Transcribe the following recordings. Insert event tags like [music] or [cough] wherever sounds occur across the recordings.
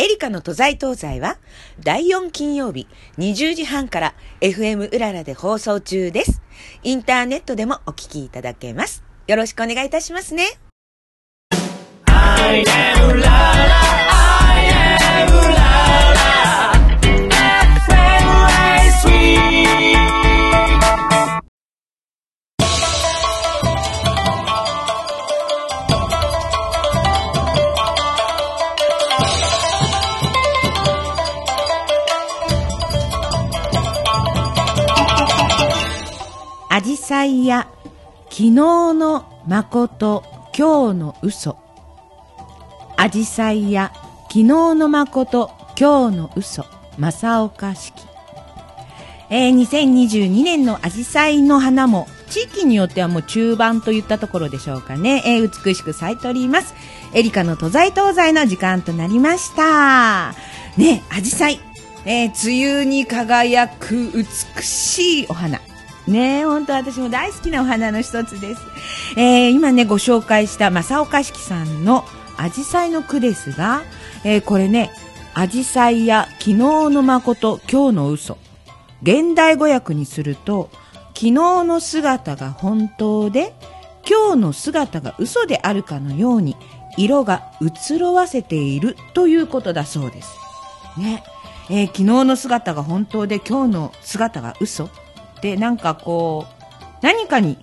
エリカの都在東西は、第4金曜日20時半から FM うららで放送中です。インターネットでもお聞きいただけます。よろしくお願いいたしますね。アジサイや昨日の誠今日の嘘。アジサイや昨日の誠今日の嘘。正岡式えー、2022年のアジサイの花も地域によってはもう中盤といったところでしょうかね、えー美しく咲いております。エリカの都在東西の時間となりました。ねアジサイ。えー梅雨に輝く美しいお花。ね、本当私も大好きなお花の一つです。えー今ね、ご紹介した正岡式さんのアジサイの句ですが、えーこれね、アジサイや昨日の誠、今日の嘘。現代語訳にすると、昨日の姿が本当で、今日の姿が嘘であるかのように、色が移ろわせているということだそうです。ね。えー昨日の姿が本当で今日の姿が嘘ってなんかこう何かに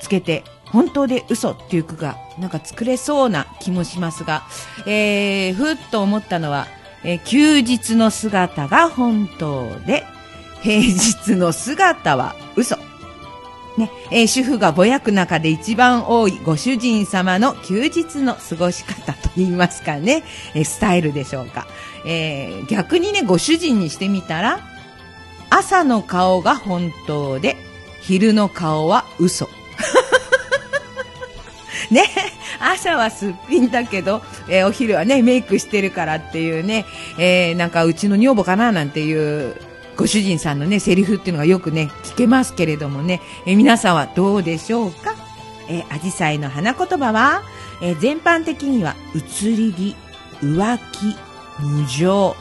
つけて本当で嘘っていう句がなんか作れそうな気もしますが、えー、ふっと思ったのは、えー休日の姿が本当で平日の姿は嘘。ね、えー主婦がぼやく中で一番多いご主人様の休日の過ごし方と言いますかね、えースタイルでしょうか。えー逆にね、ご主人にしてみたら、朝の顔が本当で、昼の顔は嘘。[laughs] ね、朝はすっぴんだけど、えーお昼はね、メイクしてるからっていうね、えーなんかうちの女房かななんていう、ご主人さんのね、セリフっていうのがよくね、聞けますけれどもね、えー皆さんはどうでしょうか？えー、アジサイの花言葉は、えー全般的には、移り気、浮気、無情。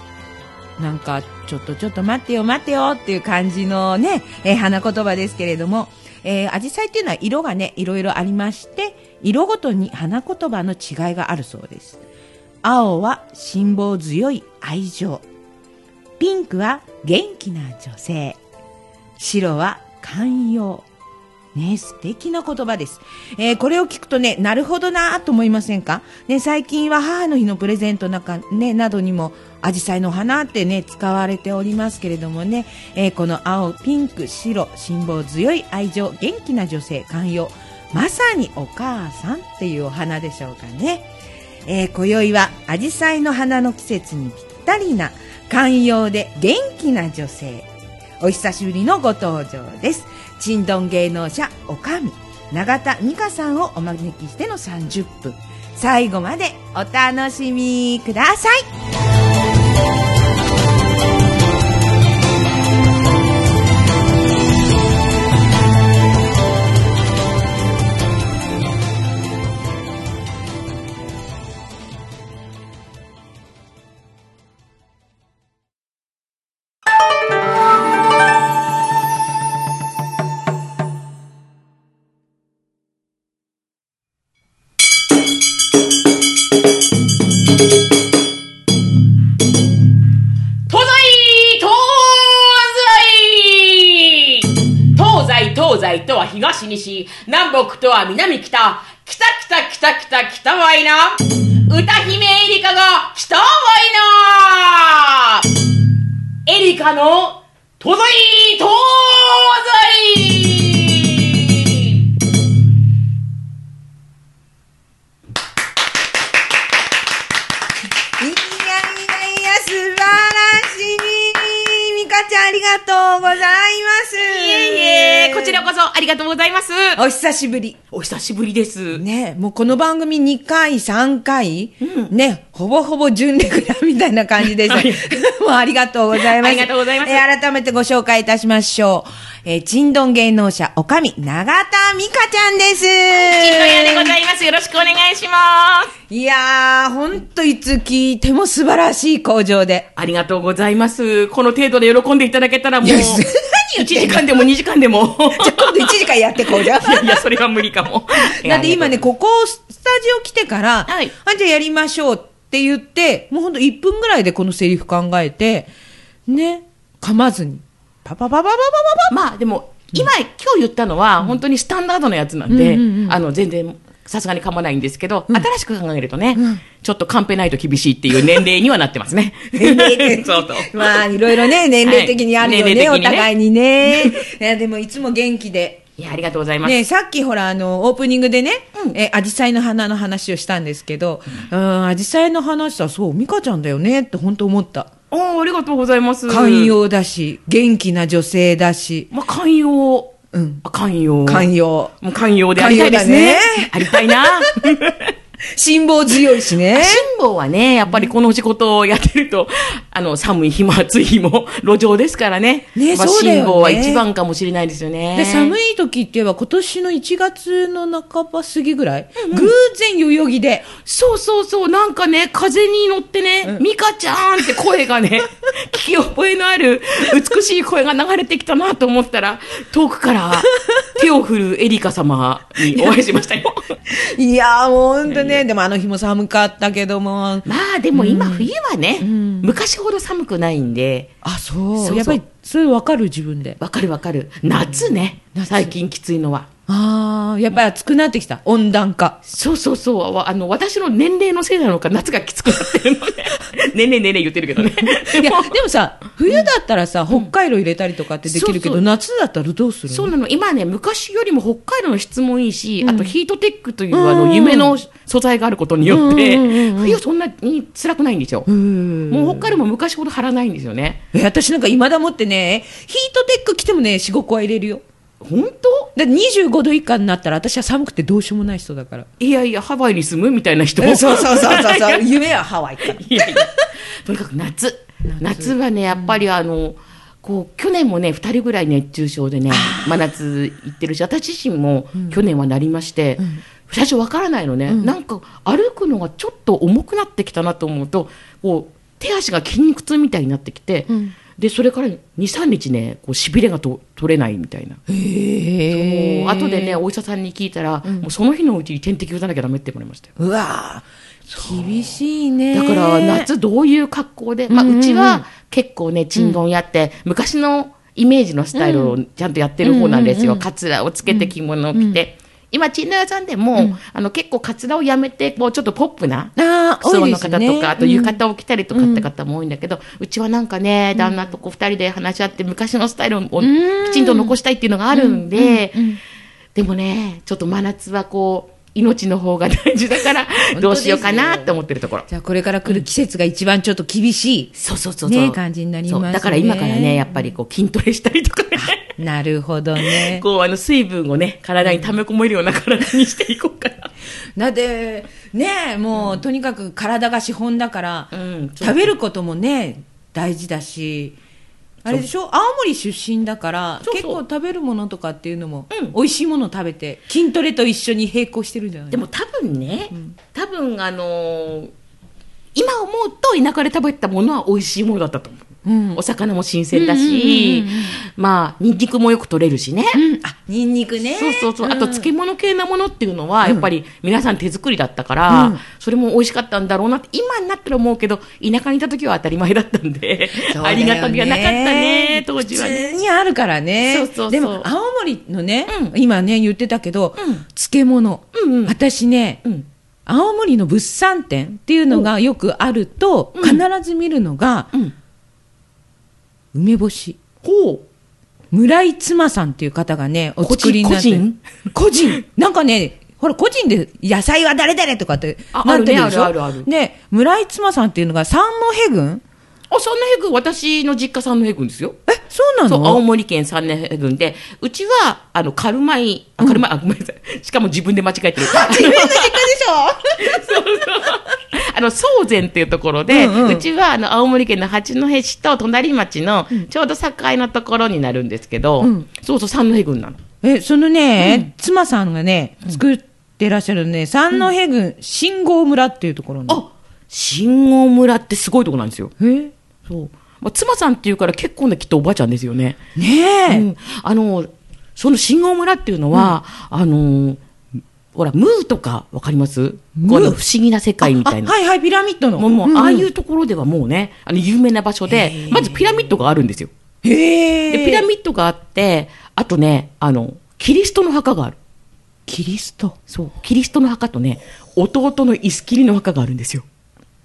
なんか、ちょっとちょっと待ってよ待ってよっていう感じのね、えー花言葉ですけれども、えー、アジサイっていうのは色がね、いろいろありまして、色ごとに花言葉の違いがあるそうです。青は辛抱強い愛情。ピンクは元気な女性。白は寛容。ね、素敵な言葉です。えーこれを聞くとね、なるほどなと思いませんか？ね、最近は母の日のプレゼントなんかね、などにも、アジサイの花ってね、使われておりますけれどもね、えーこの青、ピンク、白、辛抱強い愛情、元気な女性、寛容。まさにお母さんっていうお花でしょうかね。えー、今宵はアジサイの花の季節にぴったりな寛容で元気な女性お久しぶりのご登場ですちんどん芸能者おかみ永田美香さんをお招きしての30分。最後までお楽しみください。北とは南北、北北久しぶりお久しぶりです。ねもうこの番組2回、3回、ね、ほぼほぼ準レギュラーみたいな感じでした。はい [laughs] もうありがとうございます。ありがとうございますえー改めてご紹介いたしましょう。えー、ちんどん芸能者、おかみ、永田美香ちゃんです。ちんどん屋でございます。よろしくお願いします。いやー、ほんといつ聞いても素晴らしい工場で。ありがとうございます。この程度で喜んでいただけたらもう、[laughs] いや1何言ってんの時間でも2時間でも。じゃあ今度1時間やってこうじゃん。[laughs] いやいや、それは無理かも。[laughs] だって今ね、ここ、スタジオ来てから、はいあ、じゃあやりましょうって言って、もうほんと1分ぐらいでこのセリフ考えて、ね、噛まずに、パパパパパパパまあでも、今、今日言ったのは、本当にスタンダードなやつなんで、あの、全然、さすがに噛まないんですけど、新しく考えるとね、ちょっとカンペないと厳しいっていう年齢にはなってますね。年齢的そうそう。まあ、いろいろね、年齢的にあるよね、はいねお互いにね。いや、でもいつも元気で。いや、ありがとうございます。ねさっきほら、あの、オープニングでね、うんえ、アジサイの花の話をしたんですけど、うん、アジサイの話さ、そう、ミカちゃんだよねって本当思った。おーありがとうございます。寛。容だし、元気な女性だし、まあ、寛容。うん。あ寛容。寛容。もう寛容でありたいですね。ねありたいな。[laughs] 辛抱強いしね。辛抱はね、やっぱりこの仕事をやってると、あの、寒い日も暑い日も路上ですからね。ねまあそうだよね辛抱は一番かもしれないですよね。で、寒い時って言えば今年の1月の半ば過ぎぐらい、偶然代々木で、そうそうそう、なんかね、風に乗ってね、ミカちゃんって声がね、[laughs] 聞き覚えのある美しい声が流れてきたなと思ったら、遠くから [laughs] 手を振るエリカ様にお会いしましたよ。いやーもうほんとね、でもあの日も寒かったけども、まあでも今冬はね、昔ほど寒くないんで、あ、そう。そうやっぱり、それ分かる自分で。わかるわかる。夏ね、最近きついのは。ああ、やっぱり暑くなってきた。温暖化。そうそうそう。わあの、私の年齢のせいなのか、夏がきつくなってるのね。年齢年齢言ってるけどね。[laughs] いや、でもさ、冬だったらさ、北海道入れたりとかってできるけど、そうそう夏だったらどうするの？そうなの。今ね、昔よりも北海道の質もいいし、あとヒートテックという、あの、夢の素材があることによって、冬そんなに辛くないんですよ。うんもう北海道も昔ほど張らないんですよね。え、私なんか未だもってね、ヒートテック着てもね、4、5個は入れるよ。本当？だって25度以下になったら私は寒くてどうしようもない人だから。いやいや、ハワイに住むみたいな人。[laughs] そうそうそうそうそう。[laughs] 夢はハワイから。いやいや、とにかく夏。夏。はね、やっぱりあの、こう、去年もね、2人ぐらい熱中症でね、真夏行ってるし、私自身も去年はなりまして、最初わからないのね、なんか歩くのがちょっと重くなってきたなと思うと、こう、手足が筋肉痛みたいになってきて、で、それから2、3日ね、こう、痺れがと取れないみたいな。へもう後でね、お医者さんに聞いたら、もうその日のうちに点滴打たなきゃダメって言われましたよ。うわー厳しいね。だから夏どういう格好で、まあ、うちは結構ね、チンドンやって、昔のイメージのスタイルをちゃんとやってる方なんですよ。カツラをつけて着物を着て。今、チンドン屋さんでも、あの結構カツラをやめて、こうちょっとポップなああ、服装の。方とか、あと浴衣を着たりとかって方も多いんだけど、うちはなんかね、旦那とこう二人で話し合って、昔のスタイルをきちんと残したいっていうのがあるんで、でもね、ちょっと真夏はこう、命の方が大事だから、どうしようかなって思ってるところ。じゃあこれから来る季節が一番ちょっと厳しい。そうそうそうそう。ね感じになりますねだから今からね、やっぱりこう筋トレしたりとかね。なるほどね。[laughs] こう、あの、水分をね、体に溜め込めるような体にしていこうかな。[laughs] だって、ねもう、とにかく体が資本だから、食べることもね、大事だし、あれでしょ？青森出身だから結構食べるものとかっていうのも、うん。美味しいもの食べて筋トレと一緒に並行してるんじゃないでも多分ね、多分あのー今思うと田舎で食べたものは美味しいものだったと思う。うん。お魚も新鮮だし、まあ、ニンニクもよく取れるしね。うん。あニンニクね。そうそうそう。あと、ん漬物系なものっていうのは、やっぱり皆さん手作りだったから、うん。それも美味しかったんだろうなって、今になったら思うけど、田舎にいた時は当たり前だったんで、ね。ありがたみはなかったね、当時はね。普通にあるからね。そうそうそう。でも青森のね、うん。今ね言ってたけど、うん。漬物、うんうん。私ね、うん。青森の物産展っていうのがよくあると、うん。必ず見るのが、うん。梅干し。ほう。村井妻さんっていう方がね、お作りになって。個人？[laughs] 個人。なんかね、ほら、個人で野菜は誰々とかってあなってるでしょ？あるねあるある。あるで、村井妻さんっていうのが三戸郡？あ、三戸郡、私の実家三戸郡ですよ。え、そうなそう、青の森県三年郡で、うちは、あの、カルマイ、あ、カルマイ、あ、ごめんなさい。しかも自分で間違えてる。自分の実家でし [laughs] あの、宗前っていうところで、ううんうんちは、あの、青森県の八戸市と隣町の、ちょうど境のところになるんですけど、うんそうそう、三戸郡なの。ょえ、そのね、妻さんがね、作ってらっしゃるね、三戸郡信号村っていうところに。あ、信号村ってすごいとこなんですよ。えそう。まあ、妻さんっていうから結構ね、きっとおばあちゃんですよね。ねえ。うん、あの、その信号村っていうのは、あの、ほら、ムーとかわかります？この不思議な世界みたいな。あはいはい、ピラミッドの。もう、もうんんああいうところではもうね、あの、有名な場所で、まずピラミッドがあるんですよ。へえ。で、ピラミッドがあって、あとね、あの、キリストの墓がある。キリスト？そう。キリストの墓とね、弟のイスキリの墓があるんですよ。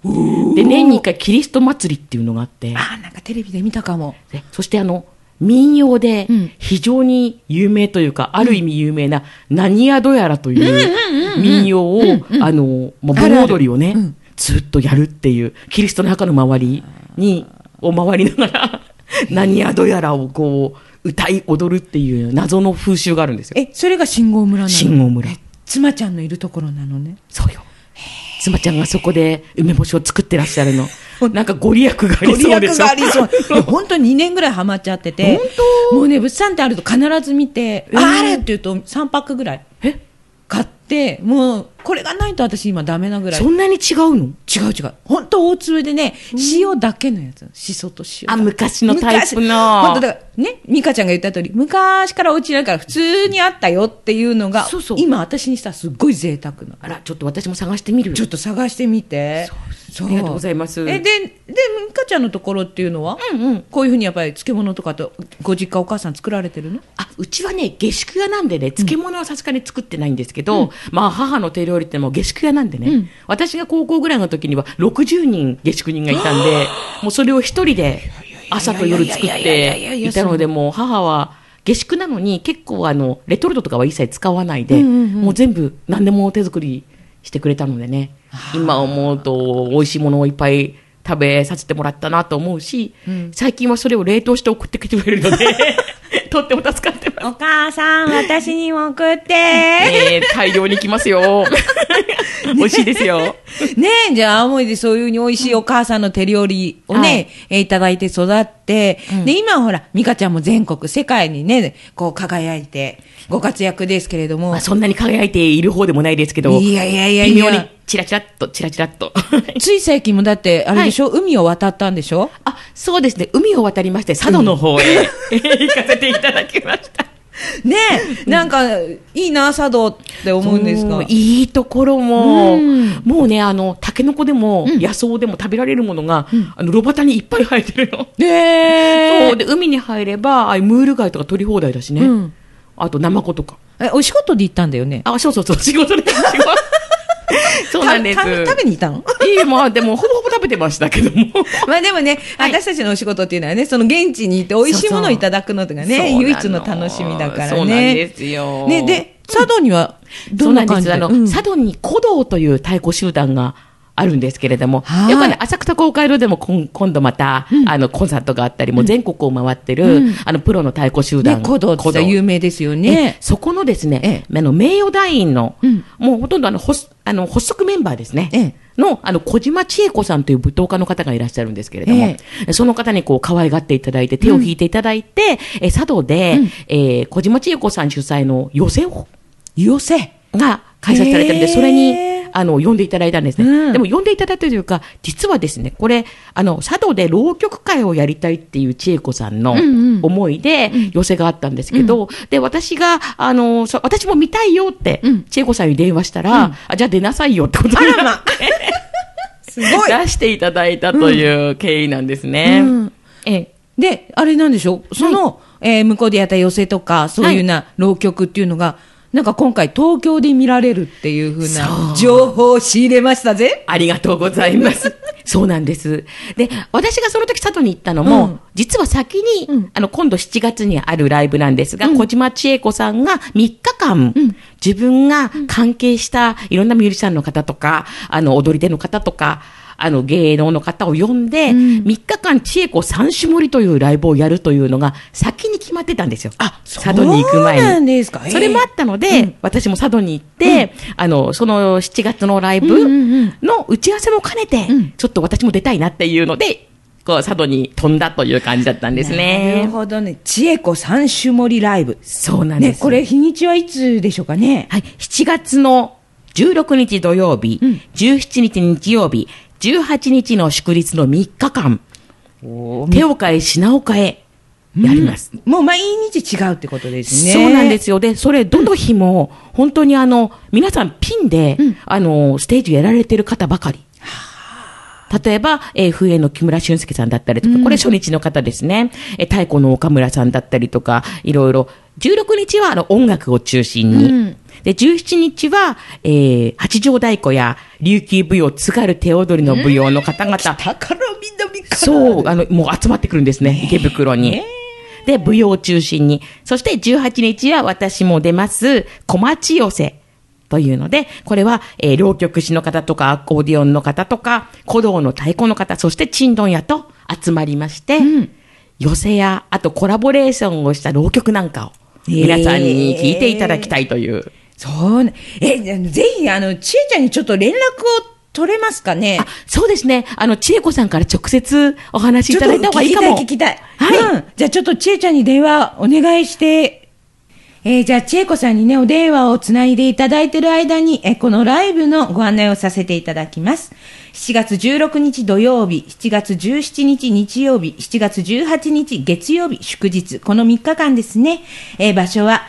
で、年に一回キリスト祭りっていうのがあって、あ、なんかテレビで見たかも。でそしてあの、民謡でうん非常に有名というか、ある意味有名な、何宿やらという民謡を、あの、まあ、盆踊りをねうん、ずっとやるっていう、キリストの墓の周りに、を回りながら、[laughs] 何宿やらをこう、歌い踊るっていう謎の風習があるんですよ。え、それが信号村なの？信号村。妻ちゃんのいるところなのね？そうよ。妻ちゃんがそこで梅干しを作ってらっしゃるの。なんかご利益がありご利益そうでしょ。がありそう。[laughs] 本当に2年ぐらいハマっちゃってて。もうね、物産ってあると必ず見て、え？ーあれって言うと3パックぐらいえ？買って、もう、これがないと私今ダメなぐらい。そんなに違うの？違う違う。本当大粒でね、塩だけのやつ。しそと塩だあ、け。昔のタイプの。本当だから、ね、ミカちゃんが言った通り、昔からお家なんから普通にあったよっていうのが、そうそう今私にしたらすっごい贅沢な。あら、ちょっと私も探してみる。ちょっと探してみて。そうありがとうございます。え、で、で、ミカちゃんのところっていうのは、うんうん。こういうふうにやっぱり漬物とかと、ご実家お母さん作られてるの？あ、うちはね、下宿屋なんでね、漬物はさすがに作ってないんですけど、まあ母の手料理ってもう下宿屋なんでね、うん。私が高校ぐらいの時には60人下宿人がいたんで、もうそれを一人で朝と夜作っていたので、もう母は下宿なのに結構あの、レトルトとかは一切使わないで、うんうんうん。もう全部何でも手作りしてくれたのでね、今思うと美味しいものをいっぱい食べさせてもらったなと思うし、最近はそれを冷凍して送ってきてくれるので、[laughs] とっても助かってます。お母さん、私にも送って。えー、大量に来ますよ。[laughs] 美味しいですよ。ねえ、じゃあ、青森でそういうふうに美味しいお母さんの手料理をね、はいえーいただいて育って、うんで、今はほら、美香ちゃんも全国、世界にね、こう輝いて、ご活躍ですけれども、まあ、そんなに輝いている方でもないですけど、いやいやいやいや微妙にチラチラっと、チラチラっと。[laughs] つい最近もだって、あれでしょ、海を渡ったんでしょ？あ、そうですね。海を渡りまして、佐渡の方へ、行かせていただきました。[laughs] ねえ、なんか、いいな、茶道って思うんですが。いいところも、うんもうね、あの、タケノコでも、うん野草でも食べられるものが、あの、炉端にいっぱい生えてるの。ねそう。で、海に入れば、ああいうムール貝とか取り放題だしね。うんあと、ナマコとか。え、お仕事で行ったんだよね。あ、そうそうそう、仕事で、仕事。[laughs] そうなんです。食べに行ったの？いい、まあ、でも、ほぼほぼ食べてましたけども。[laughs] まあでもね、はい私たちのお仕事っていうのはね、その現地に行って美味しいものをいただくのとかね、そうなの唯一の楽しみだからね。そうなんですよ。ね、で、佐渡にはどそうんな感じで？です。あの、うん佐渡に古道という太鼓集団があるんですけれども、はい。やっぱり、ね、浅草公会堂でも今度また、あの、コンサートがあったり、もう全国を回ってる、うん。あの、プロの太鼓集ね、団。古道って有名ですよえね。そこのですね、えあの、名誉団員の、うん。もうほとんどあの、発あの発足メンバーですね。えの、あの、小島千恵子さんという舞踏家の方がいらっしゃるんですけれども、その方にこう、可愛がっていただいて、手を引いていただいて、え、佐渡で、えー小島千恵子さん主催の予選を寄せ。が開催されてるんで、へー。それに、あの、呼んでいただいたんですね。うん。でも、呼んでいただいたというか、実はですね、これ、あの、佐渡で浪曲会をやりたいっていう千恵子さんのうんうん。思いで、寄せがあったんですけど、で、私が、あの、そ私も見たいよってうん、千恵子さんに電話したら、あ、じゃあ出なさいよってことになって、[laughs] すごい。出していただいたという経緯なんですね。うん。ええ。で、あれなんでしょその、えー向こうでやった寄せとか、そういうような浪曲っていうのが、なんか今回東京で見られるっていうふうな情報を仕入れましたぜ。ありがとうございます。[laughs] そうなんです。で、私がその時佐渡に行ったのも、うん実は先に、うんあの、今度7月にあるライブなんですが、うん小島千恵子さんが3日間、うん自分が関係したいろんなミュージシャンの方とか、あの、踊り手の方とか、あの、芸能の方を呼んで、うん3日間、千恵子三種盛りというライブをやるというのが先に決まってたんですよ。あ佐渡に行く前に。そうなんですかそれもあったので、うん私も佐渡に行って、あの、その7月のライブうんうんうんの打ち合わせも兼ねて、うんちょっと私も出たいなっていうので、こう、佐渡に飛んだという感じだったんですなねる。ほどね。千恵子三種盛りライブ。ね、そうなんです。これ日にちはいつでしょうかね。はい、7月の16日土曜日、うん17日日曜日、18日の祝日の3日間、手を変え品を変え、やります。もう毎日違うってことですね。。そうなんですすよ。で、それ、どの日も、本当にあの、皆さんピンで、うんあの、ステージやられてる方ばかり。例えば、えー、FA の木村俊介さんだったりとか、これ初日の方ですね。えー、太鼓の岡村さんだったりとか、いろいろ。16日はあの音楽を中心に。うんで、17日は、えー、八丈太鼓や琉球舞踊、津軽手踊りの舞踊の方々。宝南から。そう、あの、もう集まってくるんですね、池袋に。で、舞踊を中心に。そして18日は私も出ます、小町寄せ。というので、これは、えー、浪曲師の方とか、アコーディオンの方とか、古道の太鼓の方、そしてチンドン屋と集まりまして、うん寄せや、あとコラボレーションをした浪曲なんかを、えー皆さんに聞いていただきたいという。そうね。え、ぜひ、あの、ちえちゃんにちょっと連絡を取れますかね？あ、そうですね。あの、千恵子さんから直接お話しいただいた方がいいかも。聞きたい、聞きたい。はいうん。じゃあちょっとちえちゃんに電話お願いして、えーじゃあちえこさんにね、お電話をつないでいただいてる間に、えーこのライブのご案内をさせていただきます。7月16日土曜日、7月17日日曜日、7月18日月曜日祝日、この3日間ですね。えー場所は、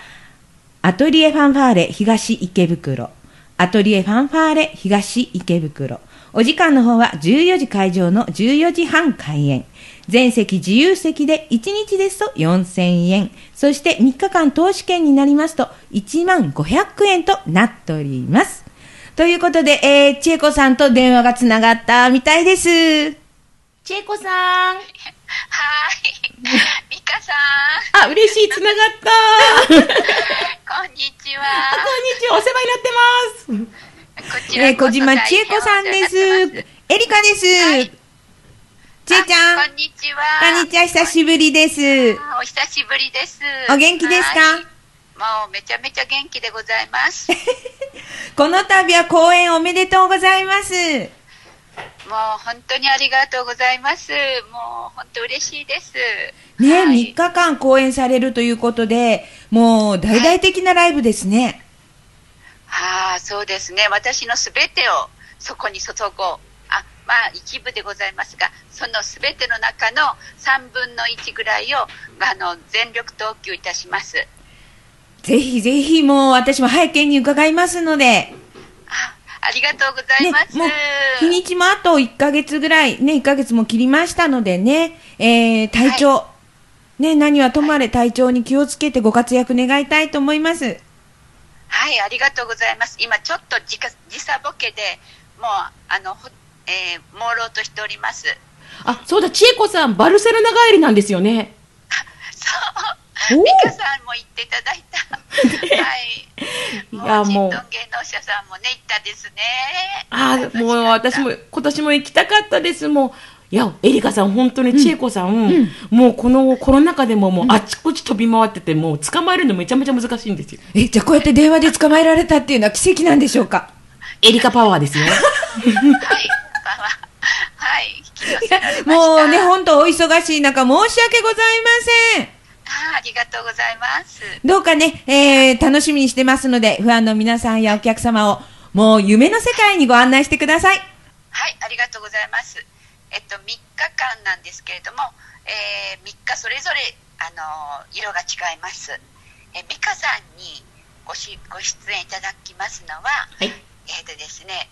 アトリエファンファーレ東池袋。アトリエファンファーレ東池袋。お時間の方は14時会場の14時半開演。全席自由席で1日ですと4000円。そして3日間投資券になりますと1万500円となっております。ということで、えー、千恵子さんと電話がつながったみたいです。千恵子さん。はい。ミカさん、あ、嬉しい、つながった。こんにこんにちは。ちは、お世話になってます。こちらえー、小島千恵子さんです。大変お世話になってエリカです。はい千恵ちゃん。あこんにちは。こんにちは、久しぶりです。あお久しぶりです。お元気ですか？はいもうめちゃめちゃ元気でございます。も [laughs] この度は公演おめでとうございます。う本当にありがとうございます。もう本当嬉しいです。ね、はい3日間公演されるということで、もう大々的なライブですね。はあ、そうですね。私のすべてをそこに注ごう。あ、まあ一部でございますが、そのすべての中の3分の1ぐらいを、あの、全力投球いたします。ぜひぜひもう私も拝見に伺いますので、あ、ありがとうございねま、す。もう日にちもあと1ヶ月ぐらい、ね、1ヶ月も切りましたのでね、えー、体調、ね、何はともあれ体調に気をつけてご活躍願いたいと思います。はい、ありがとうございます。今ちょっと時価時差ボケで、もう、あの、ほえー、朦朧としております。あ、そうだ、千恵子さん、バルセロナ帰りなんですよね。そう。おーミカさんも言っていただいた。はい。いやもう芸能者さんもね、行ったですね。あもう私も、今年も行きたかったです。もう、いや、エリカさん、本当に千恵子さん、もうこのコロナ禍でももうあちこち飛び回ってて、もう捕まえるのめちゃめちゃ難しいんですよ。え、じゃあこうやって電話で捕まえられたっていうのは奇跡なんでしょうか？[laughs] エリカパワーですよ。はい。はい。もうね、本当お忙しい中申し訳ございません。あありがとうございます。どうかね、えー、楽しみにしてますので、ファンの皆さんやお客様を、もう夢の世界にご案内してください。はい、ありがとうございます。えっと、3日間なんですけれども、えー、3日それぞれ、あのー色が違います。えー、美香さんにごしご出演いただきますのは、はい。えーとですね、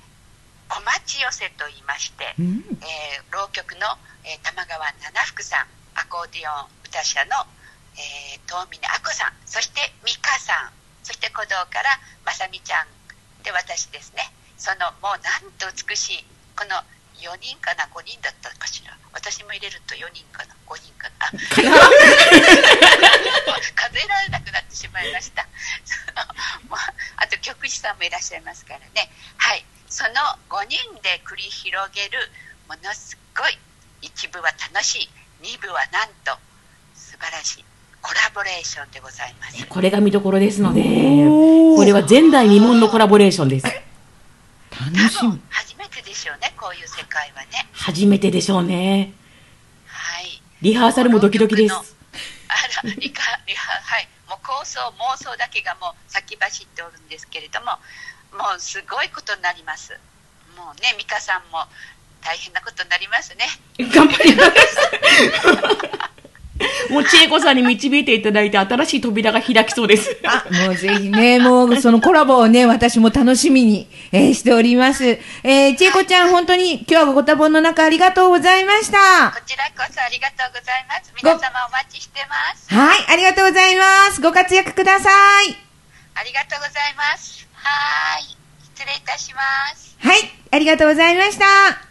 小町寄せと言いまして、うんえー浪曲の、えー玉川七福さん、アコーディオン歌者の、えー、遠峰亜子さん、そして美香さん、そして古道からまさみちゃんで私ですね。そのもうなんと美しいこの4人かな？5人だったかしら。私も入れると4人かな？5人かな？[laughs] あ数えられなくなってしまいました。そ [laughs] のもうあと曲師さんもいらっしゃいますからね。はい。その5人で繰り広げるものすごい一部は楽しい。二部はなんと素晴らしい。コラボレーションでございます。これが見どころですので、これは前代未聞のコラボレーションです。楽多しみでしょうねこういう世界はね初めてでしょうね。はいリハーサルもドキドキです。あらリカリハ [laughs] はいもう構想妄想だけがもう先走っておるんですけれどももうすごいことになりますもうね美香さんも大変なことになりますね頑張ります。[laughs] [laughs] もう千恵子さんに導いていただいて新しい扉が開きそうです。あ、もうぜひね、もうそのコラボをね、私も楽しみに、えーしております。えー、ちえこちゃん、本当に今日はご多忙の中ありがとうございました。こちらこそありがとうございます皆様お待ちしてますはい、ありがとうございます。ご活躍ください。ありがとうございますはーい失礼いたしますはい、ありがとうございました。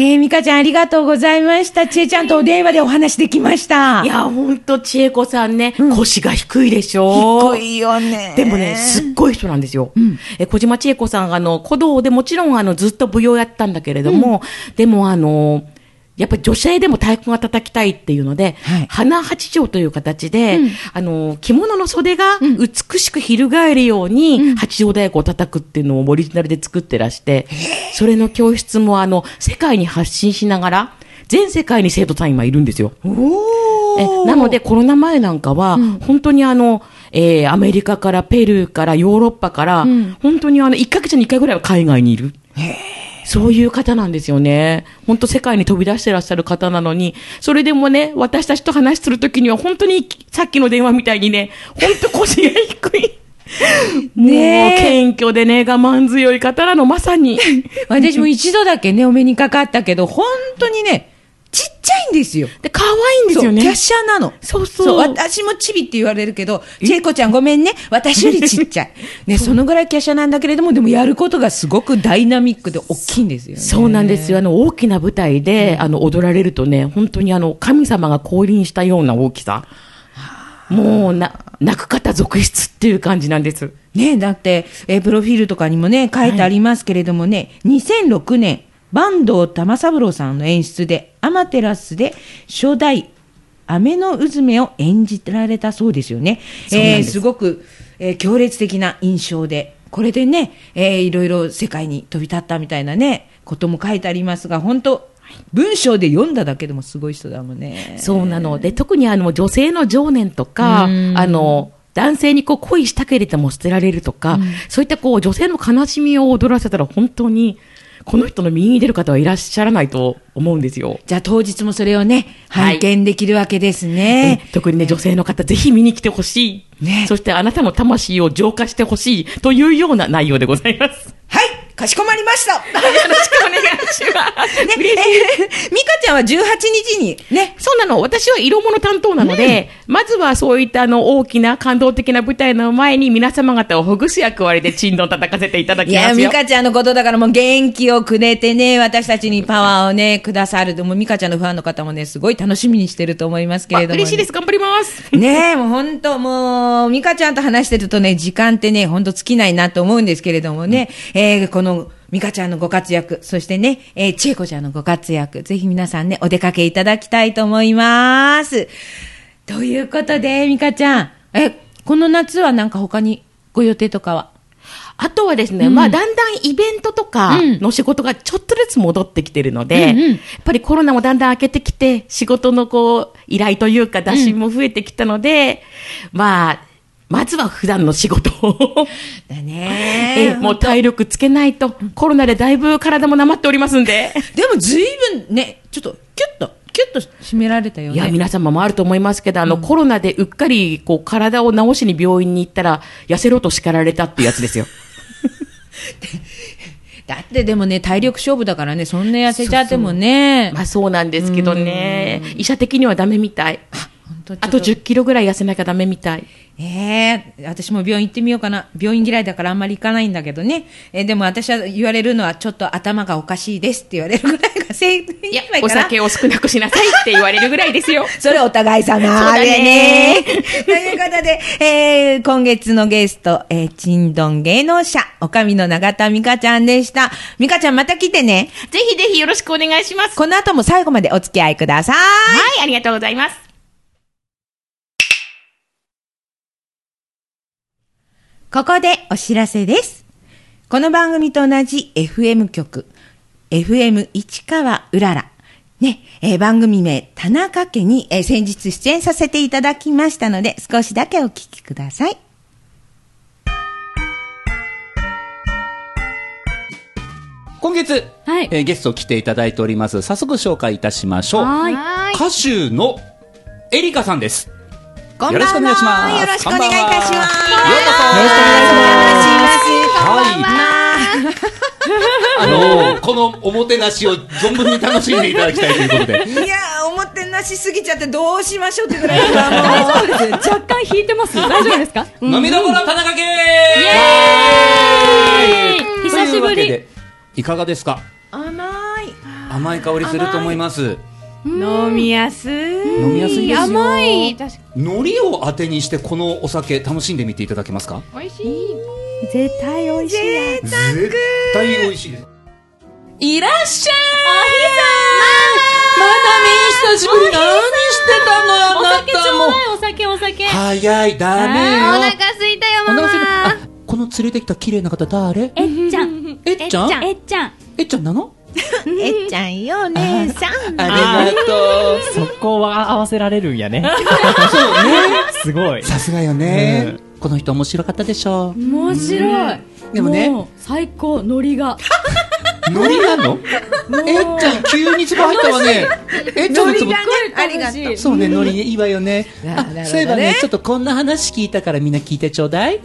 えー、みかちゃんありがとうございました。ちえちゃんとお電話でお話できました。いや、ほんと千恵子さんね、腰が低いでしょ低いよね。でもね、すっごい人なんですよ。んえ小島千恵子さんが、あの、古道でもちろん、あの、ずっと舞踊やったんだけれども、でも、あの、やっぱり女性でも太鼓が叩きたいっていうので、はい。花八丁という形で、うん。あの、着物の袖が美しく翻るように、八丁太鼓を叩くっていうのをオリジナルで作ってらして、それの教室も、あの、世界に発信しながら、全世界に生徒さん今いるんですよ。えなので、コロナ前なんかは、本当にあの、えーアメリカからペルーからヨーロッパから、ん。本当にあの、1ヶ月に1回ぐらいは海外にいる。そういう方なんですよね。本当世界に飛び出してらっしゃる方なのに、それでもね、私たちと話するときには本当にさっきの電話みたいにね、本当腰が低い。[laughs] もう、謙虚でね、我慢強い方なの、まさに。[laughs] 私も一度だけね、お目にかかったけど、本当にね、ちっちゃいんですよ。で、可愛いんですよね。そう、華奢なの。そうそう私もチビって言われるけど、ちえこちゃんごめんね。私よりちっちゃい。[laughs] ね、そのぐらい華奢なんだけれども、でもやることがすごくダイナミックで大きいんですよね。そうなんですよ。あの、大きな舞台で、あの、踊られるとね、本当にあの、神様が降臨したような大きさ。もう、な、泣く方続出っていう感じなんです。ねだって、えープロフィールとかにもね、書いてありますけれどもね、2006年、坂東玉三郎さんの演出で、アマテラスで初代、雨のうずめを演じられたそうですよね。えーすすごく、えー強烈的な印象で、これでね、えーいろいろ世界に飛び立ったみたいなね、ことも書いてありますが、本当文章で読んだだけでもすごい人だもんね。そうなので、特にあの、女性の情念とか、うんあの、男性にこう恋したけれども捨てられるとか、そういったこう女性の悲しみを踊らせたら本当に、この人の右に出る方はいらっしゃらないと思うんですよ。じゃあ当日もそれをね、はい拝見できるわけですね。え特にね、女性の方、ぜひ見に来てほしい。ねそしてあなたの魂を浄化してほしいというような内容でございます。はい、かしこまりました。よろしくお願いします。[laughs] ね。えーミカちゃんは18日にね、そうなの。私は色物担当なので、まずはそういったあの大きな感動的な舞台の前に皆様方をほぐす役割で珍道叩かせていただきいや、ますよ。ミカちゃんのことだからもう元気をくれてね、私たちにパワーをね、くださる。でもミカちゃんのファンの方もね、すごい楽しみにしてると思いますけれども、あ嬉しいです。頑張ります。ねえ、もう本当もう、ミカちゃんと話してるとね、時間ってね、本当尽きないなと思うんですけれどもね、えーこの、ミカちゃんのご活躍、そしてね、えー、チエコちゃんのご活躍、ぜひ皆さんね、お出かけいただきたいと思います。ということで、ミカちゃん、え、この夏はなんか他にご予定とかは？あとはですね、まあ、だんだんイベントとかの仕事がちょっとずつ戻ってきてるので、うんうん。やっぱりコロナもだんだん明けてきて、仕事のこう、依頼というか、打診も増えてきたので、まあ、まずは普段の仕事を、だ [laughs] えねもう体力つけないと、コロナでだいぶ体もなまっておりますんで。でも随分ね、ちょっと、キュッと、キュッと締められたよね。いや、皆様もあると思いますけど、あの、コロナでうっかり、こう、体を治しに病院に行ったら、痩せろと叱られたっていうやつですよ。[laughs] だってでもね、体力勝負だからね、そんな痩せちゃってもね。まあそうなんですけどね、医者的にはダメみたい。あと10キロぐらい痩せなきゃダメみたい。ええ私も病院行ってみようかな。病院嫌いだからあんまり行かないんだけどね。えーでも私は言われるのはちょっと頭がおかしいですって言われるぐらいが正解いや、お酒を少なくしなさいって言われるぐらいですよ。[laughs] それお互い様そうね。ということで、えー、今月のゲスト、えー、ちんどん芸能者、おかみの永田美香ちゃんでした。美香ちゃんまた来てね。ぜひぜひよろしくお願いします。この後も最後までお付き合いください。はい、ありがとうございます。ここでお知らせです。この番組と同じ FM 局、FM 市川うらら。ね、えー番組名、田中家に、えー先日出演させていただきましたので、少しだけお聞きください。今月、はいえーゲスト来ていただいております。早速紹介いたしましょう。はい歌手のエリカさんです。こんばんはよろしくお願いしますよろしくお願いいたします。よろしくお願いします。はい。あのーこのおもてなしを存分に楽しんでいただきたいということで。いやー、おもてなしすぎちゃってどうしましょうってぐらい今もう大丈夫です。若干引いてます。大丈夫ですか？涙ごら田中家イエーイ久しぶり。いかがですか？甘い。甘い香りすると思います。飲みやすい。飲みやすいですよ。甘い。確か海苔を当てにしてこのお酒楽しんでみていただけますか？美味しい。絶対美味しいやつ。絶対美味しいです。いらっしゃいまだ見久しぶり何してたのおあな酒ちょたもうだい、お酒、お酒。早いダお腹空いたよ、ママ。お腹空いたあこの連れてきた綺麗な方誰？えっちゃん。えっちゃん？えっちゃん。えっちゃんなの？[laughs] えっちゃんよ、姉さん。ありがとうそこは合わせられるんやね。[laughs] すごい。さすがよね、この人面白かったでしょ面白い。でもねう最高、ノリが。[laughs] ノリなの？えっちゃん急につば入ったわねえっちゃんのつぼありがとう。そうね、ノリいいわよね。そういえばね、ちょっとこんな話聞いたからみんな聞いてちょうだい。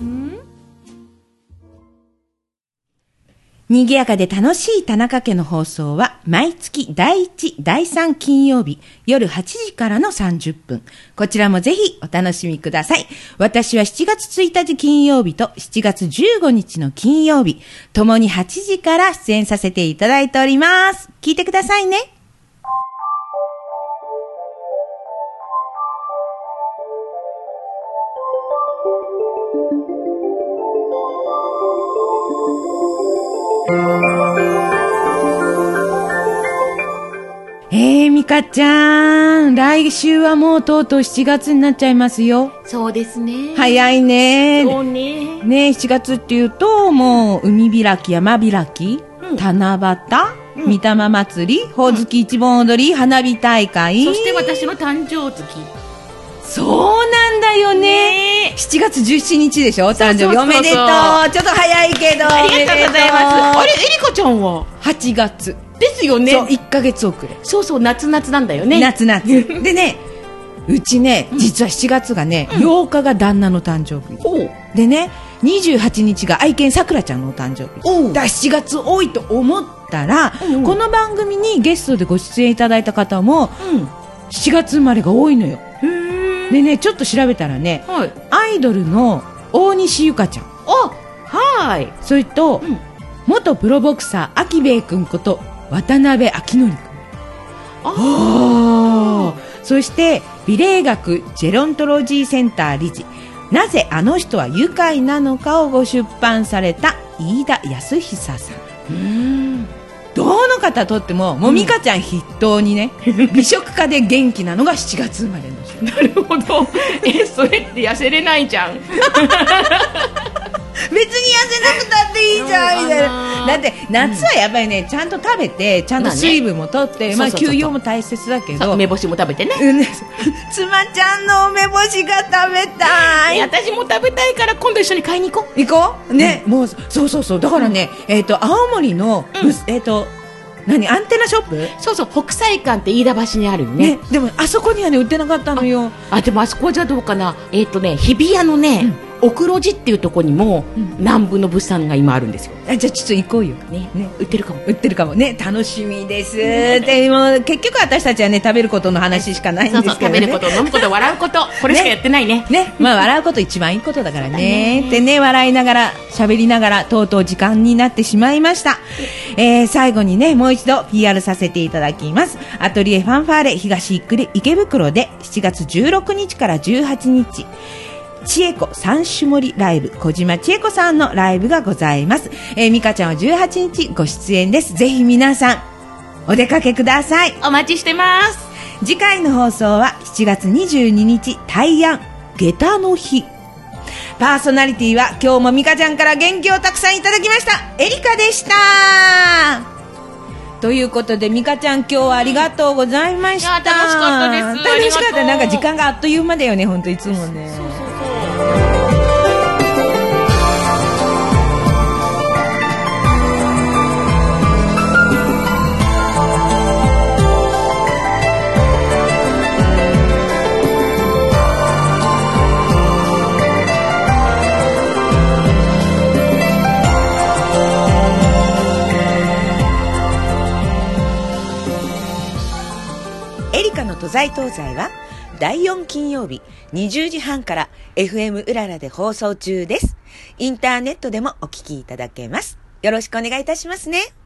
賑やかで楽しい田中家の放送は毎月第1、第3金曜日夜8時からの30分。こちらもぜひお楽しみください。私は7月1日金曜日と7月15日の金曜日、ともに8時から出演させていただいております。聞いてくださいね。えー、みかちゃん、来週はもうとうとう7月になっちゃいますよ。そうですね。早いね。そうね。ね7月っていうと、もう、海開き、山開き、うん七夕、御霊祭り、ほおずき一本踊り、花火大会。そして私の誕生月。そうなんだよね。7月17日でしょ誕生日。おめでとう。ちょっと早いけど。ありがとうございます。あれ、エリカちゃんは？8月。ですよね。そう、1ヶ月遅れ。そうそう、夏夏なんだよね。夏夏。[laughs] でね、うちね、実は7月がね、8日が旦那の誕生日。ほう。でね、28日が愛犬さくらちゃんのお誕生日。だから7月多いと思ったら、うんうんこの番組にゲストでご出演いただいた方も、うん。7月生まれが多いのよ。でね、ちょっと調べたらね、はい。アイドルの大西ゆかちゃん、あ、はーい。それと、うん元プロボクサー、秋兵衛君こと、渡辺明則君。あーそして、美霊学ジェロントロジーセンター理事、なぜあの人は愉快なのかをご出版された飯田康久さん。うん。どの方とっても、もみかちゃん筆頭にね、[laughs] 美食家で元気なのが7月生まれの人。なるほど。え、それって痩せれないじゃん。[laughs] 別に痩せなくたっていいじゃんみたいな。だって夏はやっぱりね、ちゃんと食べてちゃんと水分もとって、まあ休養も大切だけど。梅干しも食べてね。妻ちゃんの梅干しが食べたい。私も食べたいから今度一緒に買いに行こう。行こう？ね、もうそうそうそう。だからね、えっ、と青森の、うん。えっ、と何アンテナショップ？そうそう、北斎館って飯田橋にあるよね。ねでもあそこにはね売ってなかったのよ。あ、でもあそこじゃどうかな。えっ、とね、日比谷のね、奥路寺っていうところにも、南部の物産が今あるんですよ。あじゃあちょっと行こうよ。ね。ね売ってるかも。売ってるかもね。楽しみです。でも、結局私たちはね、食べることの話しかないんですけどね。食べること、飲むこと、笑うこと、[laughs] これしかやってないね。ね、まあ笑うこと一番いいことだからね。でね、笑いながら、喋りながら、とうとう時間になってしまいました。えー、最後にね、もう一度 PR させていただきます。アトリエファンファーレ東池袋で7月16日から18日、千恵子三種盛りライブ、小島千恵子さんのライブがございます。えー、美香ちゃんは18日ご出演です。ぜひ皆さん、お出かけください。お待ちしてます。次回の放送は7月22日大安下駄の日パーソナリティは今日も美香ちゃんから元気をたくさんいただきましたエリカでしたということで美香ちゃん今日はありがとうございました楽しかったです楽しかったなんか時間があっという間だよね本当いつもね都在東西は第4金曜日20時半から FM うららで放送中です。インターネットでもお聞きいただけます。よろしくお願いいたしますね。